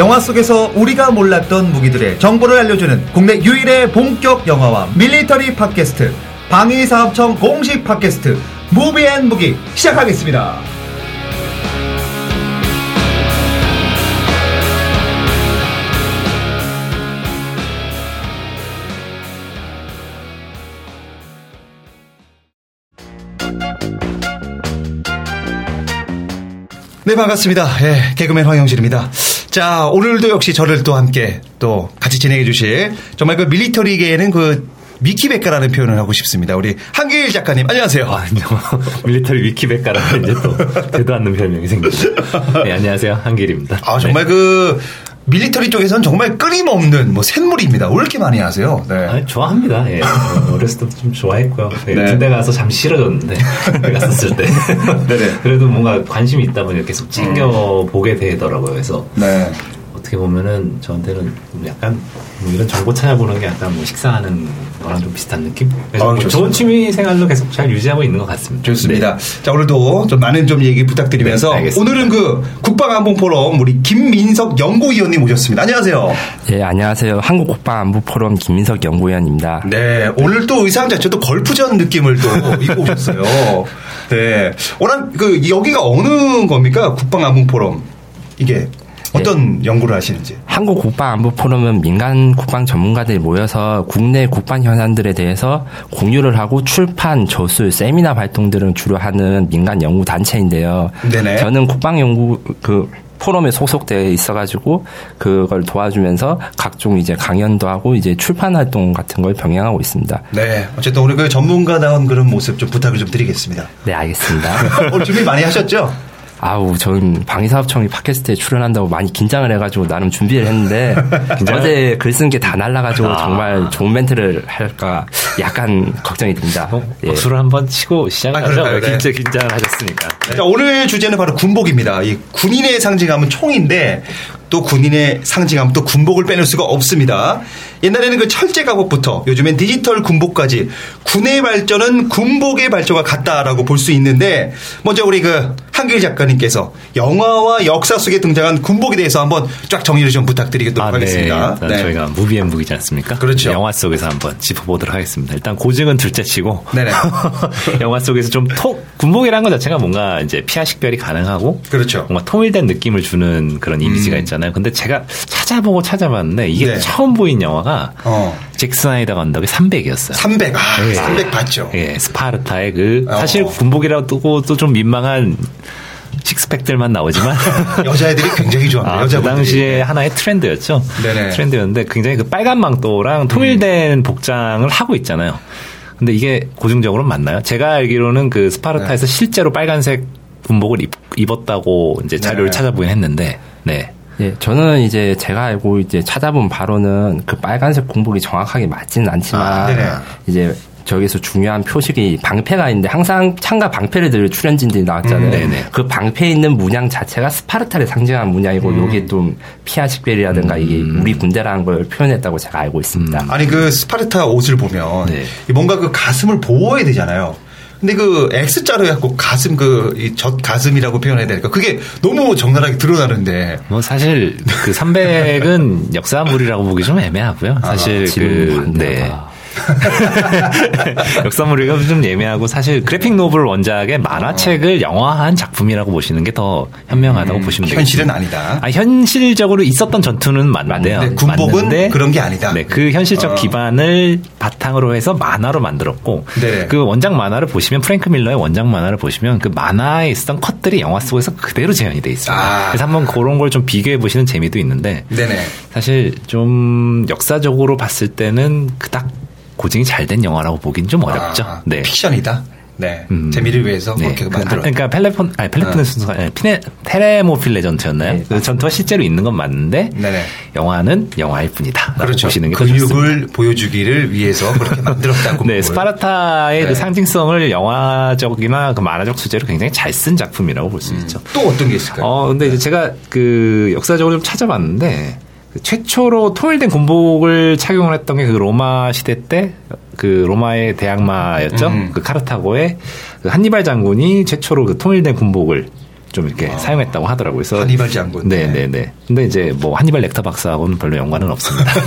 영화 속에서 우리가 몰랐던 무기들의 정보를 알려주는 국내 유일의 본격 영화와 밀리터리 팟캐스트 방위사업청 공식 팟캐스트 무비앤 무기 시작하겠습니다. 네, 반갑습니다. 예, 개그맨 황영실입니다. 자, 오늘도 역시 저를 또 함께 또 같이 진행해 주실 정말 그 밀리터리계에는 그 위키백과라는 표현을 하고 싶습니다. 우리 한길 작가님, 안녕하세요. 아, 밀리터리 위키백과라는 이제 또 되도 않는 별명이 생겼죠. 네, 안녕하세요. 한길입니다. 아, 정말 네. 그 밀리터리 쪽에서는 정말 끊임없는 뭐 샘물입니다. 왜 이렇게 많이 하세요? 네. 아 좋아합니다. 예. 어렸을 때 좀 좋아했고요. 예. 네. 군대 가서 잠시 싫어졌는데 갔었을 때. 네네. 그래도 뭔가 관심이 있다 보니 계속 챙겨 보게 되더라고요. 그래서 네. 어떻게 보면은 저한테는 약간 뭐 이런 정보 찾아보는 게 약간 뭐 식사하는 거랑 좀 비슷한 느낌? 그래서 아, 뭐 좋은 취미 생활로 계속 잘 유지하고 있는 것 같습니다. 좋습니다. 네. 자, 오늘도 좀 많은 좀 얘기 부탁드리면서 네, 오늘은 그 국방안보 포럼 우리 김민석 연구위원님 모셨습니다. 안녕하세요. 네, 안녕하세요. 한국 국방안보 포럼 김민석 연구위원입니다. 네, 오늘 또 의상 자체도 걸프전 느낌을 또 입고 오셨어요. 네. 오늘 그 여기가 어느 겁니까? 국방안보 포럼. 이게 어떤 네. 연구를 하시는지? 한국 국방 안보 포럼은 민간 국방 전문가들이 모여서 국내 국방 현안들에 대해서 공유를 하고 출판, 저술, 세미나 활동들을 주로 하는 민간 연구 단체인데요. 네네. 저는 국방 연구 그 포럼에 소속되어 있어가지고 그걸 도와주면서 각종 이제 강연도 하고 이제 출판 활동 같은 걸 병행하고 있습니다. 네, 어쨌든 오늘 그 전문가다운 그런 모습 좀 부탁을 좀 드리겠습니다. 네, 알겠습니다. 오늘 준비 많이 하셨죠? 아우, 저는 방위사업청이 팟캐스트에 출연한다고 많이 긴장을 해가지고 나름 준비를 했는데 어제 글 쓴 게 다 날라가지고 아. 정말 좋은 멘트를 할까 약간 걱정이 듭니다. 어, 예. 박수를 한번 치고 시작하죠. 아, 네. 진짜 긴장을 하셨으니까. 네. 자, 오늘 주제는 바로 군복입니다. 이 군인의 상징하면 총인데 또 군인의 상징하면 또 군복을 빼놓을 수가 없습니다. 옛날에는 그 철제 갑옷부터 요즘엔 디지털 군복까지 군의 발전은 군복의 발전과 같다라고 볼 수 있는데 먼저 우리 그 한길 작가님께서 영화와 역사 속에 등장한 군복에 대해서 한번 쫙 정리를 좀 부탁드리도록 아, 네. 하겠습니다. 네. 네. 저희가 무비앤무기지 않습니까? 그렇죠. 영화 속에서 한번 짚어보도록 하겠습니다. 일단 고증은 둘째치고 네네. 영화 속에서 좀 톡, 군복이라는 것 자체가 뭔가 이제 피아 식별이 가능하고 그렇죠. 뭔가 통일된 느낌을 주는 그런 이미지가 음. 있잖아요. 근데 제가 찾아보고 찾아봤는데 이게 네. 처음 보인 영화가 어. 잭 스나이더 감독의 300이었어요. 300. 아, 네. 300 봤죠. 예, 스파르타의 그 사실 어. 군복이라고 또 좀 민망한 식스팩들만 나오지만 여자애들이 굉장히 좋아합니다. 아, 그 당시에 하나의 트렌드였죠. 네네. 트렌드였는데 굉장히 그 빨간 망토랑 통일된 음. 복장을 하고 있잖아요. 근데 이게 고증적으로 맞나요? 제가 알기로는 그 스파르타에서 네. 실제로 빨간색 군복을 입, 었다고 이제 자료를 네. 찾아보긴 했는데, 네. 예, 저는 이제 제가 알고 이제 찾아본 바로는 그 빨간색 군복이 정확하게 맞지는 않지만 아, 이제 저기서 중요한 표식이 방패가 있는데 항상 창과 방패를 들 출연진들이 나왔잖아요. 음, 그 방패에 있는 문양 자체가 스파르타를 상징하는 문양이고 음. 여기에 좀 피아 식별이라든가 음. 이게 우리 군대라는 걸 표현했다고 제가 알고 있습니다. 음. 아니 그 스파르타 옷을 보면 네. 뭔가 그 가슴을 보호해야 되잖아요. 근데 그 X자로 해갖고 가슴 그, 젖 가슴이라고 표현해야 되니까 그게 너무 적나라하게 드러나는데. 뭐 사실 그 300은 역사물이라고 보기 좀 애매하고요. 아, 사실 아, 그, 네. 역사물이라기가 좀 애매하고 사실 graphic novel 원작의 만화책을 영화화한 작품이라고 보시는 게 더 현명하다고 음, 보시면 되겠습니다. 현실은 아니다. 아, 현실적으로 있었던 전투는 맞는데요. 네, 군복은 맞는데, 그런 게 아니다. 네, 그 현실적 어. 기반을 바탕으로 해서 만화로 만들었고 네. 그 원작 만화를 보시면 프랭크 밀러의 원작 만화를 보시면 그 만화에 있었던 컷들이 영화 속에서 그대로 재현이 돼 있어요. 아. 그래서 한번 그런 걸 좀 비교해 보시는 재미도 있는데 네네. 사실 좀 역사적으로 봤을 때는 그닥 고증이 잘 된 영화라고 보긴 좀 어렵죠. 아, 네. 픽션이다. 네. 음. 재미를 위해서 네. 그렇게 만들어. 그러니까 펠레폰, 아니 펠레폰의 어. 순서가 아니, 피네 테레모필 레 전투였나요? 네. 그 전투가 실제로 있는 건 맞는데 네네. 영화는 영화일 뿐이다. 그렇죠. 보시는 게 근육을 보여주기를 위해서 그렇게 만들었다고. 네, 스파르타의 그 네. 그 상징성을 영화적이나 그 만화적 소재로 굉장히 잘 쓴 작품이라고 볼수 음. 있죠. 또 어떤 게 있을까요? 어, 근데 이제 제가 그 역사적으로 좀 찾아봤는데 그 최초로 통일된 군복을 착용을 했던 게 그 로마 시대 때 그 로마의 대항마였죠. 음. 그 카르타고의 그 한니발 장군이 최초로 그 통일된 군복을 좀 이렇게 아. 사용했다고 하더라고요. 그래서 하니발 장군. 네, 네, 네. 근데 이제 뭐 하니발 렉터 박사하고는 별로 연관은 없습니다.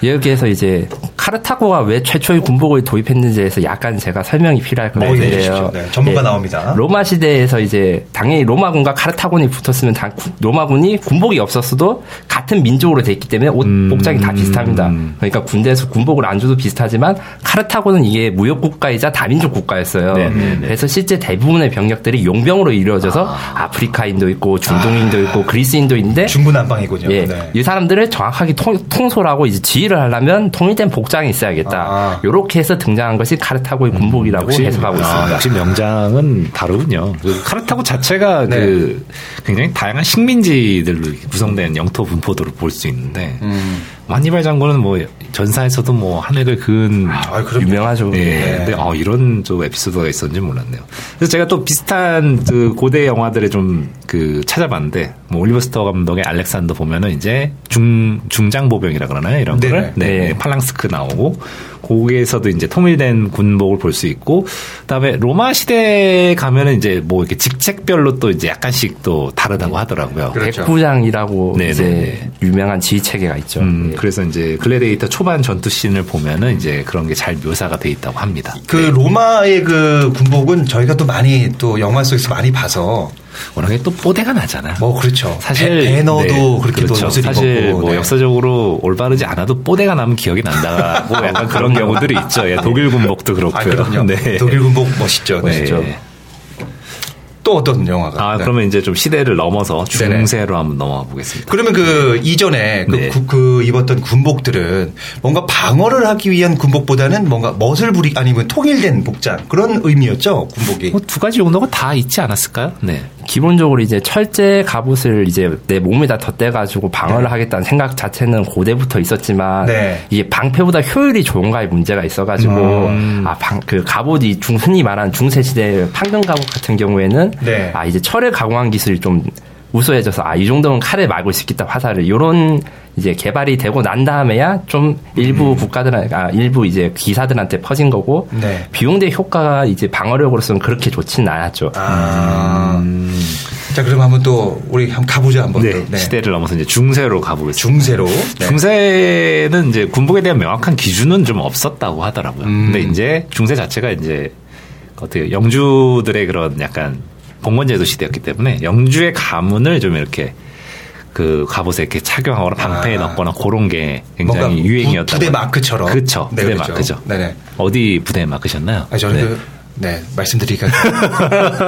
네. 여기에서 이제 카르타고가 왜 최초의 군복을 도입했는지에서 약간 제가 설명이 필요할 것 네, 네, 같은데요. 네, 전문가 네. 나옵니다. 로마 시대에서 이제 당연히 로마군과 카르타곤이 붙었으면 다 로마군이 군복이 없었어도 같은 민족으로 돼 있기 때문에 옷 음, 복장이 다 비슷합니다. 그러니까 군대에서 군복을 안 줘도 비슷하지만 카르타고는 이게 무역 국가이자 다민족 국가였어요. 네, 네, 그래서 실제 대부분의 병력들이 용병으로 이루어져서 아프리카인도 있고 중동인도 아. 있고 그리스인도 있는데 중구난방이군요. 예, 이 사람들을 정확하게 통, 통솔하고 이제 지휘를 하려면 통일된 복장이 있어야겠다. 이렇게 아. 해서 등장한 것이 카르타고의 음, 군복이라고 음, 해석하고 있습니다. 역시 명장은 다르군요. 그 카르타고 자체가 네. 그 굉장히 다양한 식민지들로 구성된 영토 분포도를 볼 수 있는데 음. 마니발 장군은 뭐 전사에서도 뭐 한해를 그은 아, 유명하죠. 네. 네. 근데 어, 이런 좀 에피소드가 있었는지 몰랐네요. 그래서 제가 또 비슷한 그 고대 영화들을 좀 그 찾아봤는데 뭐 올리버 스터 감독의 알렉산더 보면은 이제 중 중장 보병이라 그러나요? 이런 네 거를? 네, 네. 팔랑스크 나오고 거기에서도 이제 통일된 군복을 볼 수 있고 그다음에 로마 시대에 가면은 이제 뭐 이렇게 직책별로 또 이제 약간씩 또 다르다고 하더라고요. 그렇죠. 백부장이라고 네네. 이제 유명한 지휘 체계가 있죠. 음, 네. 그래서 이제 글래데이터 초반 전투 씬을 보면은 이제 그런 게 잘 묘사가 돼 있다고 합니다. 그 네. 로마의 그 군복은 저희가 또 많이 또 영화 속에서 많이 봐서 워낙에 또 뽀대가 나잖아. 뭐 그렇죠. 사실 배, 너도 네, 그렇게 그렇죠. 사실 입었고, 뭐 네. 역사적으로 올바르지 않아도 뽀대가 나면 기억이 난다고 약간 그런 경우들이 있죠. 예, 독일 군복도 그렇고요. 아, 네. 독일 군복 멋있죠. 네. 멋있죠. 또 어떤 영화가? 아, 네. 그러면 이제 좀 시대를 넘어서 중세로 네네. 한번 넘어가 보겠습니다. 그러면 그 이전에 그, 네. 그, 그, 입었던 군복들은 뭔가 방어를 하기 위한 군복보다는 뭔가 멋을 부리 아니면 통일된 복장 그런 의미였죠 군복이. 뭐 두 가지 정도가 다 있지 않았을까요? 네. 기본적으로 이제 철제 갑옷을 이제 내 몸에다 덧대가지고 방어를 네. 하겠다는 생각 자체는 고대부터 있었지만 네. 이게 방패보다 효율이 좋은가에 문제가 있어가지고 음. 아방 그 갑옷이 중 흔히 말하는 중세 시대 판금 갑옷 같은 경우에는 네. 아 이제 철을 가공한 기술이 좀 우수해져서 아 이 정도면 칼을 막을 수 있겠다 화살을 요런 이제 개발이 되고 난 다음에야 좀 일부 음. 국가들 아 일부 이제 기사들한테 퍼진 거고 네. 비용 대 효과가 이제 방어력으로서는 그렇게 좋지는 않았죠. 아. 음. 자, 그럼 한번 또 우리 한번 가보자 한번. 네, 네. 시대를 넘어서 이제 중세로 가보겠습니다. 중세로. 네. 중세는 이제 군복에 대한 명확한 기준은 좀 없었다고 하더라고요. 음. 근데 이제 중세 자체가 이제 어떻게 영주들의 그런 약간 봉건제도 시대였기 때문에 영주의 가문을 좀 이렇게 그 갑옷에 이렇게 착용하거나 방패에 아. 넣거나 그런 게 굉장히 유행이었다. 부대 마크처럼. 그렇죠. 네, 부대 그렇죠. 마크죠. 네네. 어디 부대 마크셨나요? 아, 저는 네. 그 네, 말씀드리기가.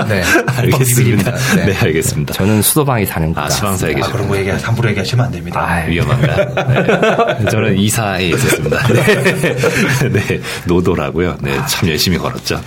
네. 알겠습니다. 네. 네. 알겠습니다. 저는 수도방에 사는 거. 아, 수방사에 계시 아, 그런 거 얘기, 함부로 얘기하시면 안 됩니다. 아, 위험합니다. 네. 저는 이사에 있었습니다. 네. 네. 노도라고요. 네. 참 열심히 걸었죠.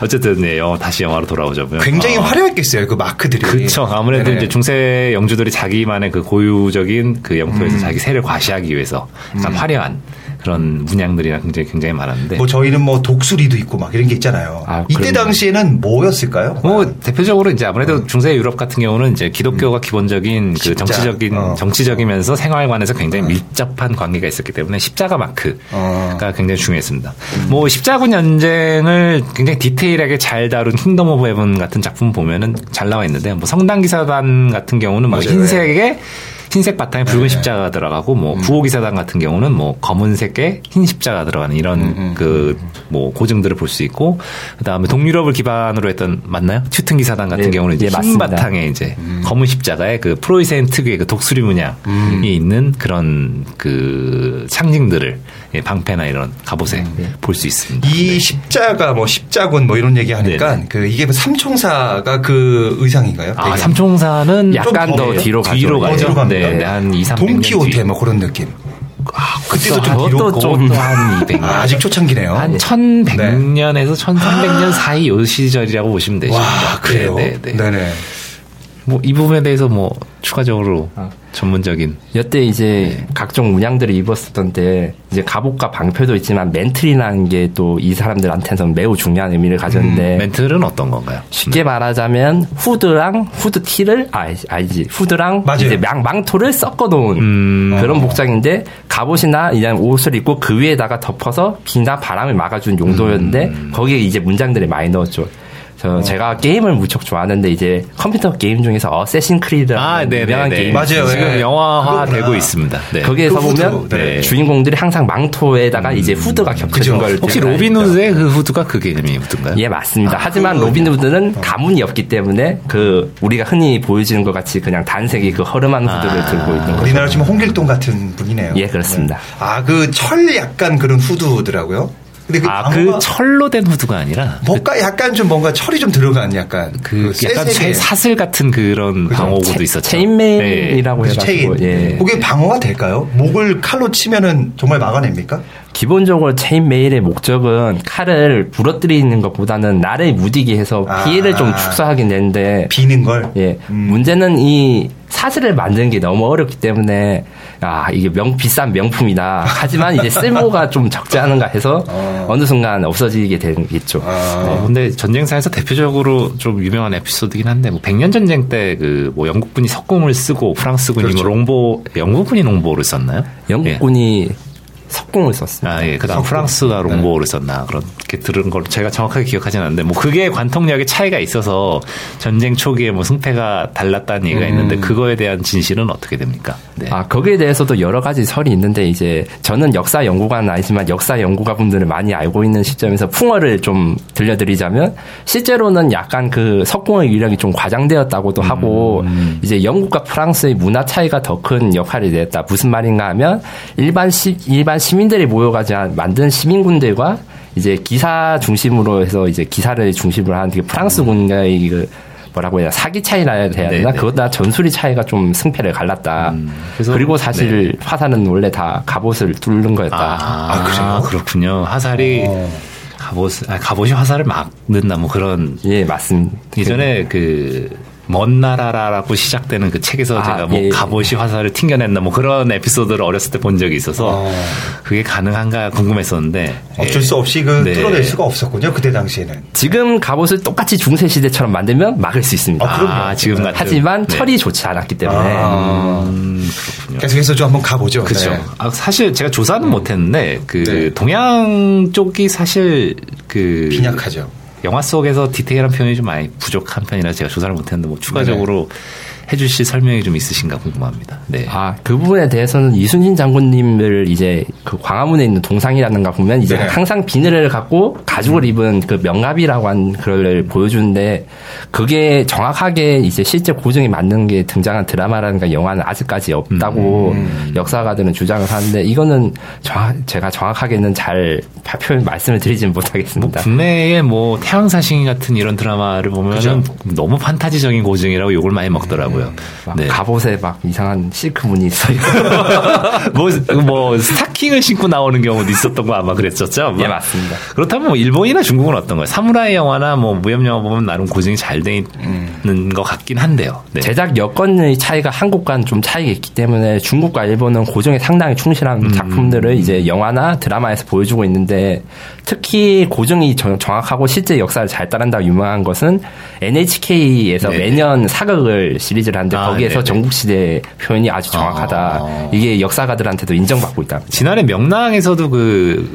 어쨌든, 네. 영 다시 영화로 돌아오자고요. 굉장히 어. 화려했겠어요. 그 마크들이. 그렇죠. 아무래도 네네. 이제 중세 영주들이 자기만의 그 고유적인 그 영토에서 음. 자기 세를 과시하기 위해서 약간 음. 화려한 그런 문양들이랑 굉장히 굉장히 많았는데. 뭐 저희는 뭐 독수리도 있고 막 이런 게 있잖아요. 아, 이때 당시에는 뭐였을까요? 뭐 대표적으로 이제 아무래도 어. 중세 유럽 같은 경우는 이제 기독교가 음. 기본적인 그. 정치적인 어. 정치적이면서 생활관에서 굉장히 어. 밀접한 관계가 있었기 때문에 십자가 마크가 어. 굉장히 중요했습니다. 음. 뭐 십자군 전쟁을 굉장히 디테일하게 잘 다룬 킹덤 오브 헤븐 같은 작품 보면은 잘 나와 있는데 뭐 성당 기사단 같은 경우는 뭐 흰색에 흰색 바탕에 붉은 네. 십자가 들어가고 뭐 음. 부호기사단 같은 경우는 뭐 검은색에 흰 십자가 들어가는 이런 음, 음, 그뭐 고증들을 볼 수 있고 그다음에 동유럽을 기반으로 했던 맞나요? 튜튼 기사단 같은 네, 경우는 이제 네, 흰 바탕에 이제 음. 검은 십자가에 그 프로이센 특유의 그 독수리 문양이 음. 있는 그런 그 상징들을 예, 방패나 이런 갑옷에 음, 네. 볼수 있습니다. 이 네. 십자가 뭐 십자군 뭐 이런 얘기 하니까 네. 그 이게 뭐 삼총사가 그 의상인가요? 아, 삼총사는 약간 더 뒤로 가죠. 뒤로 가죠. 네, 네, 한 2, 3 동키호테 뭐 그런 느낌. 아, 그때도 좀 뒤로 좀한 200년. 아, 직 초창기네요. 한 1100년에서 1300년 사이 요 시절이라고 보시면 되죠. 와, 그래요? 네, 네. 네네. 뭐 이 부분에 대해서 뭐 추가적으로 아. 전문적인 여태 이제 네. 각종 문양들을 입었었던데 이제 갑옷과 방패도 있지만 멘틀이라는 게 또 이 사람들한테는 매우 중요한 의미를 가졌는데 음, 멘틀은 어떤 건가요? 쉽게 네. 말하자면 후드랑 후드 티를 아 아니지 후드랑 맞아요. 이제 망, 망토를 섞어 놓은 음, 그런 어. 복장인데 갑옷이나 이런 옷을 입고 그 위에다가 덮어서 비나 바람을 막아준 용도였는데 음. 거기에 이제 문장들이 많이 넣었죠. 저 어. 제가 게임을 무척 좋아하는데 이제 컴퓨터 게임 중에서 어세신 크리드 아, 유명한 게임 맞아요. 지금 네. 영화화 되고 있습니다. 네. 거기에서 그 보면 네. 주인공들이 항상 망토에다가 음. 이제 후드가 겹쳐진 걸 혹시 로빈 후드의 그 후드가 그 개념이 후드인가요? 예 맞습니다. 아, 하지만 로빈 후드는 어. 가문이 없기 때문에 그 우리가 흔히 보여지는 것 같이 그냥 단색이 그 허름한 후드를 아. 들고 있는 거죠. 우리나라 지금 홍길동 같은 분이네요. 예 그렇습니다. 네. 아그 철 약간 그런 후드더라고요. 근데 그, 아, 그 철로 된 후드가 아니라 뭔가 약간 좀 뭔가 철이 좀 들어간 약간 그, 그 약간 사슬 같은 그런 그죠? 방어구도 있었죠. 체인메일이라고 네. 해가지고 예. 그게 방어가 될까요? 목을 칼로 치면은 정말 막아냅니까? 기본적으로 체인메일의 목적은 칼을 부러뜨리는 것보다는 날을 무디게 해서 피해를 아, 좀 축소하긴 되는데 비는 걸. 예. 음. 문제는 이 사슬을 만드는 게 너무 어렵기 때문에 아 이게 명 비싼 명품이다. 하지만 이제 쓸모가 좀 적지 않은가 해서 어. 어느 순간 없어지게 되겠죠. 아. 네. 근데 전쟁사에서 대표적으로 좀 유명한 에피소드긴 한데 뭐 백년 전쟁 때 그 뭐 영국군이 석궁을 쓰고 프랑스군이 뭐 그렇죠. 뭐 롱보 영국군이 롱보를 썼나요? 영국군이 예. 석궁을 썼습니다. 아, 예. 그 다음 프랑스가 롱보를 네. 썼나 그렇게 들은 걸 제가 정확하게 기억하지는 않는데 뭐 그게 관통력의 차이가 있어서 전쟁 초기에 뭐 승패가 달랐다는 얘기가 음. 있는데 그거에 대한 진실은 어떻게 됩니까? 네. 아, 거기에 대해서도 여러 가지 설이 있는데 이제 저는 역사 연구가는 아니지만 역사 연구가 분들을 많이 알고 있는 시점에서 풍어를 좀 들려드리자면 실제로는 약간 그 석궁의 위력이 좀 과장되었다고도 하고 음. 이제 영국과 프랑스의 문화 차이가 더 큰 역할이 됐다. 무슨 말인가 하면 일반 시, 일반 시민들이 모여가지고 만든 시민군들과 이제 기사 중심으로 해서 이제 기사를 중심으로 한 프랑스군의 그 뭐라고 해야 사기 차이나 해야 되나 네, 네. 그것보다 전술이 차이가 좀 승패를 갈랐다. 음, 그리고 사실 네. 화살은 원래 다 갑옷을 뚫는 거였다. 아, 아 그래요? 그렇군요. 화살이 어. 갑옷, 아, 갑옷이 화살을 막는다 뭐 그런. 예, 맞습니다. 예전에 그 먼 나라라고 시작되는 그 책에서 아, 제가 뭐 예. 갑옷이 화살을 튕겨냈나 뭐 그런 에피소드를 어렸을 때 본 적이 있어서 어. 그게 가능한가 궁금했었는데 어쩔 수 없이 그 네. 뚫어낼 수가 없었군요 그때 당시에는 지금 갑옷을 똑같이 중세 시대처럼 만들면 막을 수 있습니다. 아, 아 지금 같은 하지만 네. 철이 좋지 않았기 때문에 아. 음, 그렇군요. 계속해서 좀 한번 가보죠. 그렇죠. 네. 아, 사실 제가 조사는 음. 못했는데 그 네. 동양 쪽이 사실 그 빈약하죠. 영화 속에서 디테일한 표현이 좀 많이 부족한 편이라 제가 조사를 못했는데 뭐 추가적으로 네. 해주실 설명이 좀 있으신가 궁금합니다. 네. 아, 그 부분에 대해서는 이순신 장군님을 이제 그 광화문에 있는 동상이라든가 보면 이제 네. 항상 비늘을 갖고 가죽을 음. 입은 그 명갑이라고 한 그걸 보여주는데 그게 정확하게 이제 실제 고증이 맞는 게 등장한 드라마라든가 영화는 아직까지 없다고 음. 역사가들은 주장을 하는데 이거는 정확, 제가 정확하게는 잘 발표 말씀을 드리지는 못하겠습니다. 뭐 국내에 뭐 태양사신 같은 이런 드라마를 보면 은 너무 판타지적인 고증이라고 욕을 많이 먹더라고요. 있더라고요. 네. 갑옷에 막 이상한 실크 무늬 있어요. 뭐, 뭐, 스타킹을 신고 나오는 경우도 있었던 거 아마 그랬었죠? 예, 맞습니다. 그렇다면 뭐 일본이나 중국은 어떤 거예요? 사무라이 영화나 뭐 무협 영화 보면 나름 고증이 잘 돼 있는 음. 것 같긴 한데요. 네. 제작 여건의 차이가 한국과는 좀 차이가 있기 때문에 중국과 일본은 고증에 상당히 충실한 음. 작품들을 이제 영화나 드라마에서 보여주고 있는데 특히 고증이 정확하고 실제 역사를 잘 따른다고 유명한 것은 NHK에서 네 매년 사극을 시리즈 시리즈를 하는데 아, 거기에서 네네. 전국시대 표현이 아주 정확하다. 아. 이게 역사가들한테도 인정받고 있다. 지난해 명량에서도 그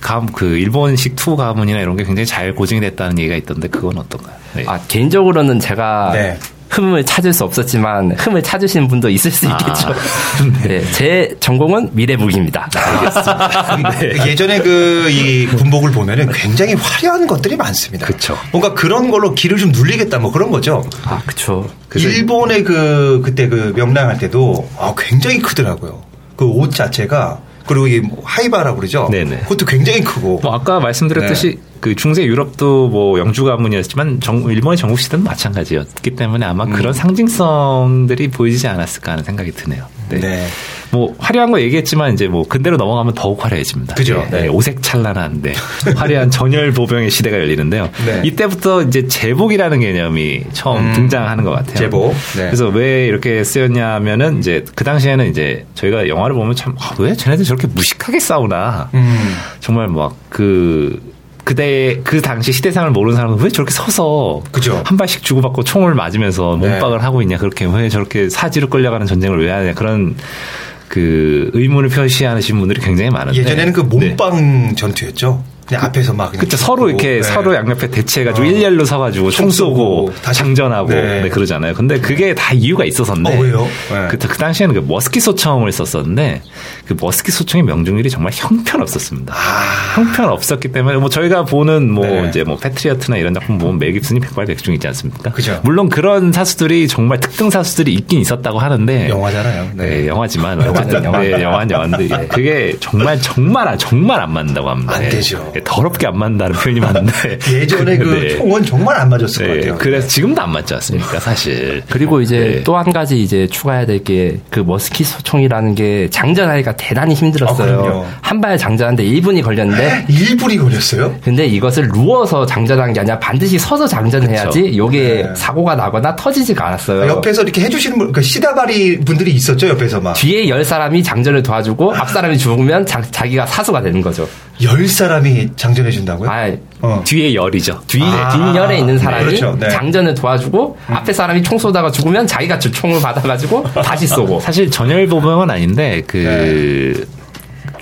감, 그, 일본식 투 가문이나 이런 게 굉장히 잘 고증이 됐다는 얘기가 있던데, 그건 어떤가요? 네. 아, 개인적으로는 제가 네. 흠을 찾을 수 없었지만 흠을 찾으시는 분도 있을 수 있겠죠. 아, 네. 제 전공은 미래무기입니다. 알겠습니다. 네. 예전에 그 이 군복을 보면은 굉장히 화려한 것들이 많습니다. 그렇죠. 뭔가 그런 걸로 길을 좀 눌리겠다 뭐 그런 거죠. 아, 그렇죠. 일본의 그 그때 그 명랑할 때도 아, 굉장히 크더라고요. 그 옷 자체가 그리고 이뭐 하이바라고 그러죠. 네네. 그것도 굉장히 크고. 뭐 아까 말씀드렸듯이 네. 그 중세 유럽도 뭐 영주 가문이었지만 정, 일본의 전국 시대는 마찬가지였기 때문에 아마 음. 그런 상징성들이 보이지 않았을까 하는 생각이 드네요. 네. 네. 뭐 화려한 거 얘기했지만 이제 뭐 근대로 넘어가면 더욱 화려해집니다. 그죠. 네. 네. 오색 찬란한데 화려한 전열 보병의 시대가 열리는데요. 네. 이때부터 이제 제복이라는 개념이 처음 음. 등장하는 것 같아요. 제복. 네. 그래서 왜 이렇게 쓰였냐면은 이제 그 당시에는 이제 저희가 영화를 보면 참왜 아, 쟤네들 저렇게 무식하게 싸우나. 음. 정말 막그 그때 그 당시 시대상을 모르는 사람은 왜 저렇게 서서 그죠. 한 발씩 주고받고 총을 맞으면서 네. 몸박을 네. 하고 있냐 그렇게 왜 저렇게 사지로 끌려가는 전쟁을 왜 하냐 그런 그 의문을 표시하시는 분들이 굉장히 많은데 예전에는 그 몸빵 네. 전투였죠. 그냥 앞에서 막 그때 서로 이렇게 네. 서로 양옆에 대치해가지고 어. 일렬로 서가지고 총 쏘고 장전하고 네. 네. 그러잖아요. 근데 그게 다 이유가 있어서인데. 어, 왜요? 네. 그, 그 당시에는 그 머스키 소총을 썼었는데 그 머스키 소총의 명중률이 정말 형편없었습니다. 아. 형편없었기 때문에 뭐 저희가 보는 뭐 네. 이제 뭐 패트리어트나 이런 작품 보면 멜 깁슨이 백발백중 있지 않습니까? 그죠. 물론 그런 사수들이 정말 특등 사수들이 있긴 있었다고 하는데 영화잖아요. 네, 네 영화지만 어쨌든 영화, 네, 영화 영화인데 그게 정말 정말 정말 안 맞는다고 합니다. 안 되죠. 네, 더럽게 안 맞는다는 표현이 맞는데 예전에 그 네. 총은 정말 안 맞았을 네. 것 같아요. 그래서 지금도 안 맞지 않습니까, 사실. 그리고 이제 네. 또한 가지 이제 추가해야 될 게 그 머스키 소총이라는 게 장전하기가 대단히 힘들었어요. 아, 한발 장전하는데 1분이 걸렸는데 1분이 걸렸어요? 근데 이것을 누워서 장전한 게 아니라 반드시 서서 장전해야지 요게 네. 사고가 나거나 터지지가 않았어요. 옆에서 이렇게 해주시는 분, 그 시다바리 분들이 있었죠, 옆에서 막. 뒤에 열 사람이 장전을 도와주고 앞 사람이 죽으면 자, 기가 사수가 되는 거죠. 열 사람이 장전해 준다고요? 아, 어. 뒤에 열이죠. 뒤에 아, 뒷열에 있는 사람이 그렇죠. 네. 장전을 도와주고 음. 앞에 사람이 총 쏘다가 죽으면 자기가 총을 받아가지고 다시 쏘고. 사실 전열 보병은 아닌데 그 네.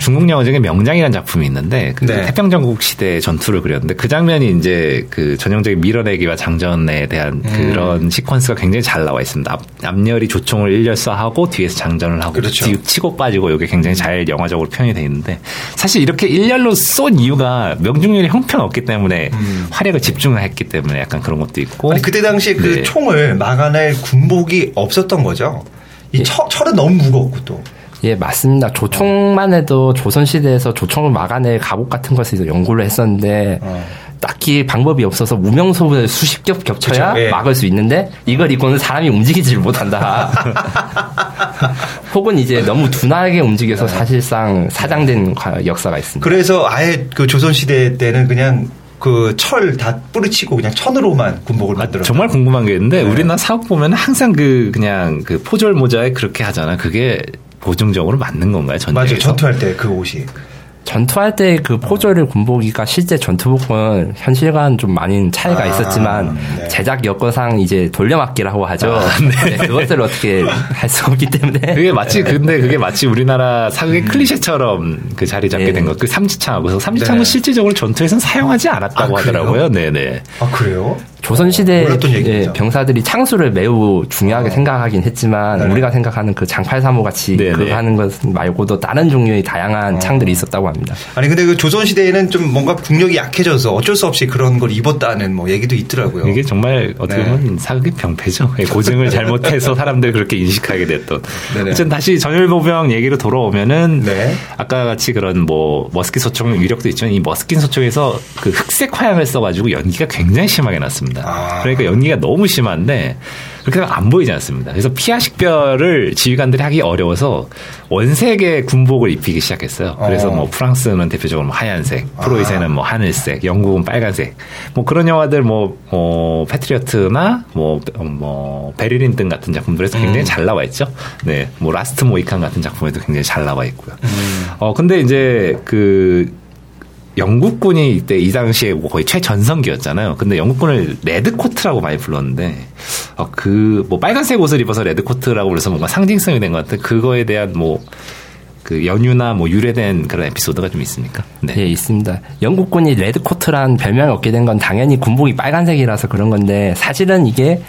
중국 영화 중에 명장이라는 작품이 있는데 그 네. 태평전국 시대 전투를 그렸는데 그 장면이 이제 그 전형적인 밀어내기와 장전에 대한 음. 그런 시퀀스가 굉장히 잘 나와 있습니다. 앞, 열이 조총을 일렬 쏴하고 뒤에서 장전을 하고 그렇죠. 뒤 치고 빠지고 이게 굉장히 잘 영화적으로 표현이 돼 있는데 사실 이렇게 일렬로 쏜 이유가 명중률이 형편없기 때문에 음. 화력을 집중했기 때문에 약간 그런 것도 있고 아니 그때 당시 그 네. 총을 막아낼 군복이 없었던 거죠. 이 예. 철, 철은 너무 무겁고 또. 예, 맞습니다. 조총만 해도 조선시대에서 조총을 막아낼 갑옷 같은 것을 연구를 했었는데, 어. 딱히 방법이 없어서 무명소을 수십 겹 겹쳐야 그쵸, 예. 막을 수 있는데, 이걸 입고는 사람이 움직이지를 못한다. 혹은 이제 너무 둔하게 움직여서 사실상 사장된 역사가 있습니다. 그래서 아예 그 조선시대 때는 그냥 그철다 뿌리치고 그냥 천으로만 군복을 만들어. 아, 정말 궁금한 게 있는데 네. 우리나라 사업 보면 항상 그 그냥 그 포졸 모자에 그렇게 하잖아. 그게 보증적으로 맞는 건가요? 전투에서? 맞아요. 전투할 때 그 옷이. 전투할 때 그 포졸을 군복이가 실제 전투복은 현실과는 좀 많이 차이가 아, 있었지만 네. 제작 여건상 이제 돌려막기라고 하죠. 아, 네. 네, 그것을 어떻게 할 수 없기 때문에 그게 마치 네. 근데 그게 마치 우리나라 사극의 음. 클리셰처럼 그 자리 잡게 된 것. 그 삼지창하고 그래서 삼지창은 네. 실질적으로 전투에서는 사용하지 않았다고 아, 하더라고요. 네네. 아 그래요? 조선시대 예, 병사들이 창수를 매우 중요하게 어. 생각하긴 했지만 네. 우리가 생각하는 그 장팔사모 같이 네, 네. 하는 것 말고도 다른 종류의 다양한 어. 창들이 있었다고 합니다. 아니 근데 그 조선시대에는 좀 뭔가 국력이 약해져서 어쩔 수 없이 그런 걸 입었다는 뭐 얘기도 있더라고요. 이게 정말 어떻게 네. 보면 사극의 병폐죠. 예, 고증을 잘못해서 사람들이 그렇게 인식하게 됐던. 어쨌든 다시 전율보병 얘기로 돌아오면은 네. 아까 같이 그런 뭐 머스킷 소총 위력도 있지만 이 머스킷 소총에서 그 흑색 화양을 써가지고 연기가 굉장히 심하게 났습니다. 않습니다. 아. 그러니까 연기가 너무 심한데 그렇게 안 보이지 않습니다. 그래서 피하 식별을 지휘관들이 하기 어려워서 원색의 군복을 입히기 시작했어요. 그래서 어. 뭐 프랑스는 대표적으로 뭐 하얀색, 프로이센은 아. 뭐 하늘색, 영국은 빨간색, 뭐 그런 영화들 뭐, 뭐 패트리어트나 뭐, 뭐 배리 린든 같은 작품들에서 굉장히 음. 잘 나와 있죠. 네, 뭐 라스트 모히칸 같은 작품에도 굉장히 잘 나와 있고요. 음. 어 근데 이제 그 영국군이 이때 이 당시에 뭐 거의 최전성기였잖아요. 근데 영국군을 red coat라고 많이 불렀는데, 어, 그, 뭐 빨간색 옷을 입어서 red coat라고 불러서 뭔가 상징성이 된 것 같은 그거에 대한 뭐, 그 연유나 뭐 유래된 그런 에피소드가 좀 있습니까? 네. 예, 있습니다. 영국군이 레드코트란 별명을 얻게 된 건 당연히 군복이 빨간색이라서 그런 건데, 사실은 이게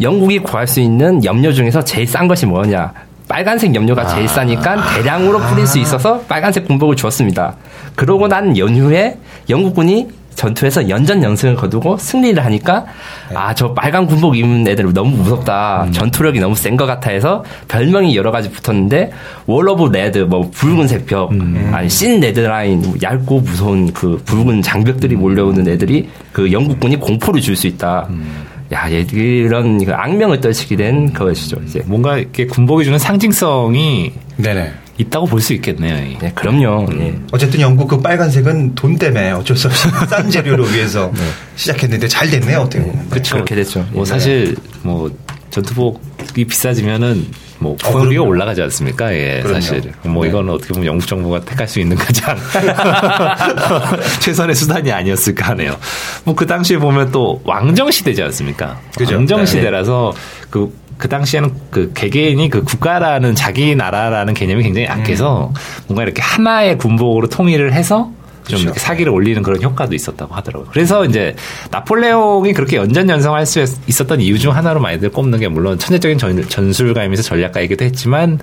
영국이 구할 수 있는 염료 중에서 제일 싼 것이 뭐냐? 빨간색 염료가 제일 아. 싸니까 대량으로 뿌릴 수 있어서 빨간색 군복을 주었습니다. 그러고 난 연휴에 영국군이 전투에서 연전 연승을 거두고 승리를 하니까 네. 아저 빨간 군복 입은 애들 너무 무섭다 음. 전투력이 너무 센 것 같아 해서 별명이 여러 가지 붙었는데 wall of red 뭐 붉은색 벽 음. 아니 thin red line 얇고 무서운 그 붉은 장벽들이 몰려오는 애들이 그 영국군이 공포를 줄 수 있다. 음. 야, 이런 그 악명을 떨치게 된 것이죠. 이제 뭔가 이렇게 군복이 주는 상징성이 네네. 있다고 볼 수 있겠네요. 네, 그럼요. 음. 네. 어쨌든 영국 그 빨간색은 돈 때문에 어쩔 수 없이 싼 재료로 위해서 네. 시작했는데 잘 됐네요. 어떻게 보면. 그렇죠. 그렇게 됐죠. 뭐 네. 사실 뭐 전투복이 비싸지면은 뭐 부가비가 어, 올라가지 않습니까? 예, 그럼요. 사실 뭐 네. 이거는 어떻게 보면 영국 정부가 택할 수 있는 가장 최선의 수단이 아니었을까 하네요. 뭐 그 당시에 보면 또 왕정 시대지 않습니까? 그죠? 왕정 네. 시대라서 그, 그 당시에는 그 개개인이 그 국가라는 자기 나라라는 개념이 굉장히 약해서 음. 뭔가 이렇게 하나의 군복으로 통일을 해서 좀 그렇죠. 사기를 올리는 그런 효과도 있었다고 하더라고요. 그래서 이제 나폴레옹이 그렇게 연전 연성할 수 있었던 이유 중 하나로 많이들 꼽는 게 물론 천재적인 전, 술가이면서 전략가이기도 했지만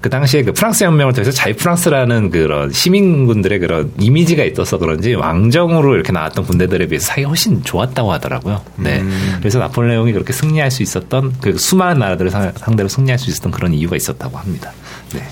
그 당시에 그 프랑스 혁명을 통해서 자유 프랑스라는 그런 시민군들의 그런 이미지가 있어서 그런지 왕정으로 이렇게 나왔던 군대들에 비해서 사이가 훨씬 좋았다고 하더라고요. 네. 음. 그래서 나폴레옹이 그렇게 승리할 수 있었던 그 수많은 나라들을 상대로 승리할 수 있었던 그런 이유가 있었다고 합니다. 네.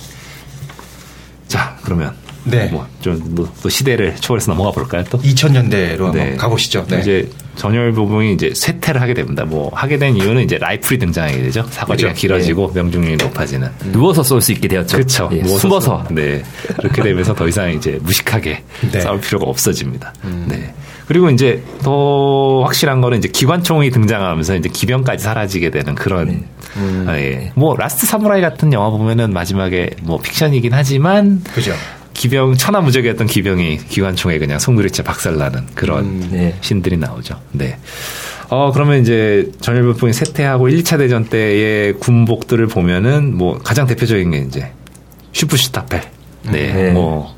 자, 그러면 네. 뭐좀 또 시대를 초월해서 넘어가 볼까요? 또 2000년대로 네. 한번 가보시죠. 네. 이제 전열 보병이 이제 쇠퇴를 하게 됩니다. 뭐 하게 된 이유는 이제 라이플이 등장하게 되죠. 사거리가 그렇죠. 길어지고 네. 명중률이 높아지는. 음. 누워서 쏠 수 있게 되었죠. 그렇죠. 예, 숨어서. 네. 그렇게 되면서 더 이상 이제 무식하게 네. 싸울 필요가 없어집니다. 음. 네. 그리고 이제 더 확실한 거는 이제 기관총이 등장하면서 이제 기병까지 사라지게 되는 그런 네. 음. 아, 예. 뭐 라스트 사무라이 같은 영화 보면은 마지막에 뭐 픽션이긴 하지만 그죠. 기병 천하무적이었던 기병이 기관총에 그냥 송두리째 박살나는 그런 음, 네. 신들이 나오죠. 네. 어 그러면 이제 전열보병이 쇠퇴하고 1차 대전 때의 군복들을 보면은 뭐 가장 대표적인 게 이제 Schutzstaffel. 네. 네. 뭐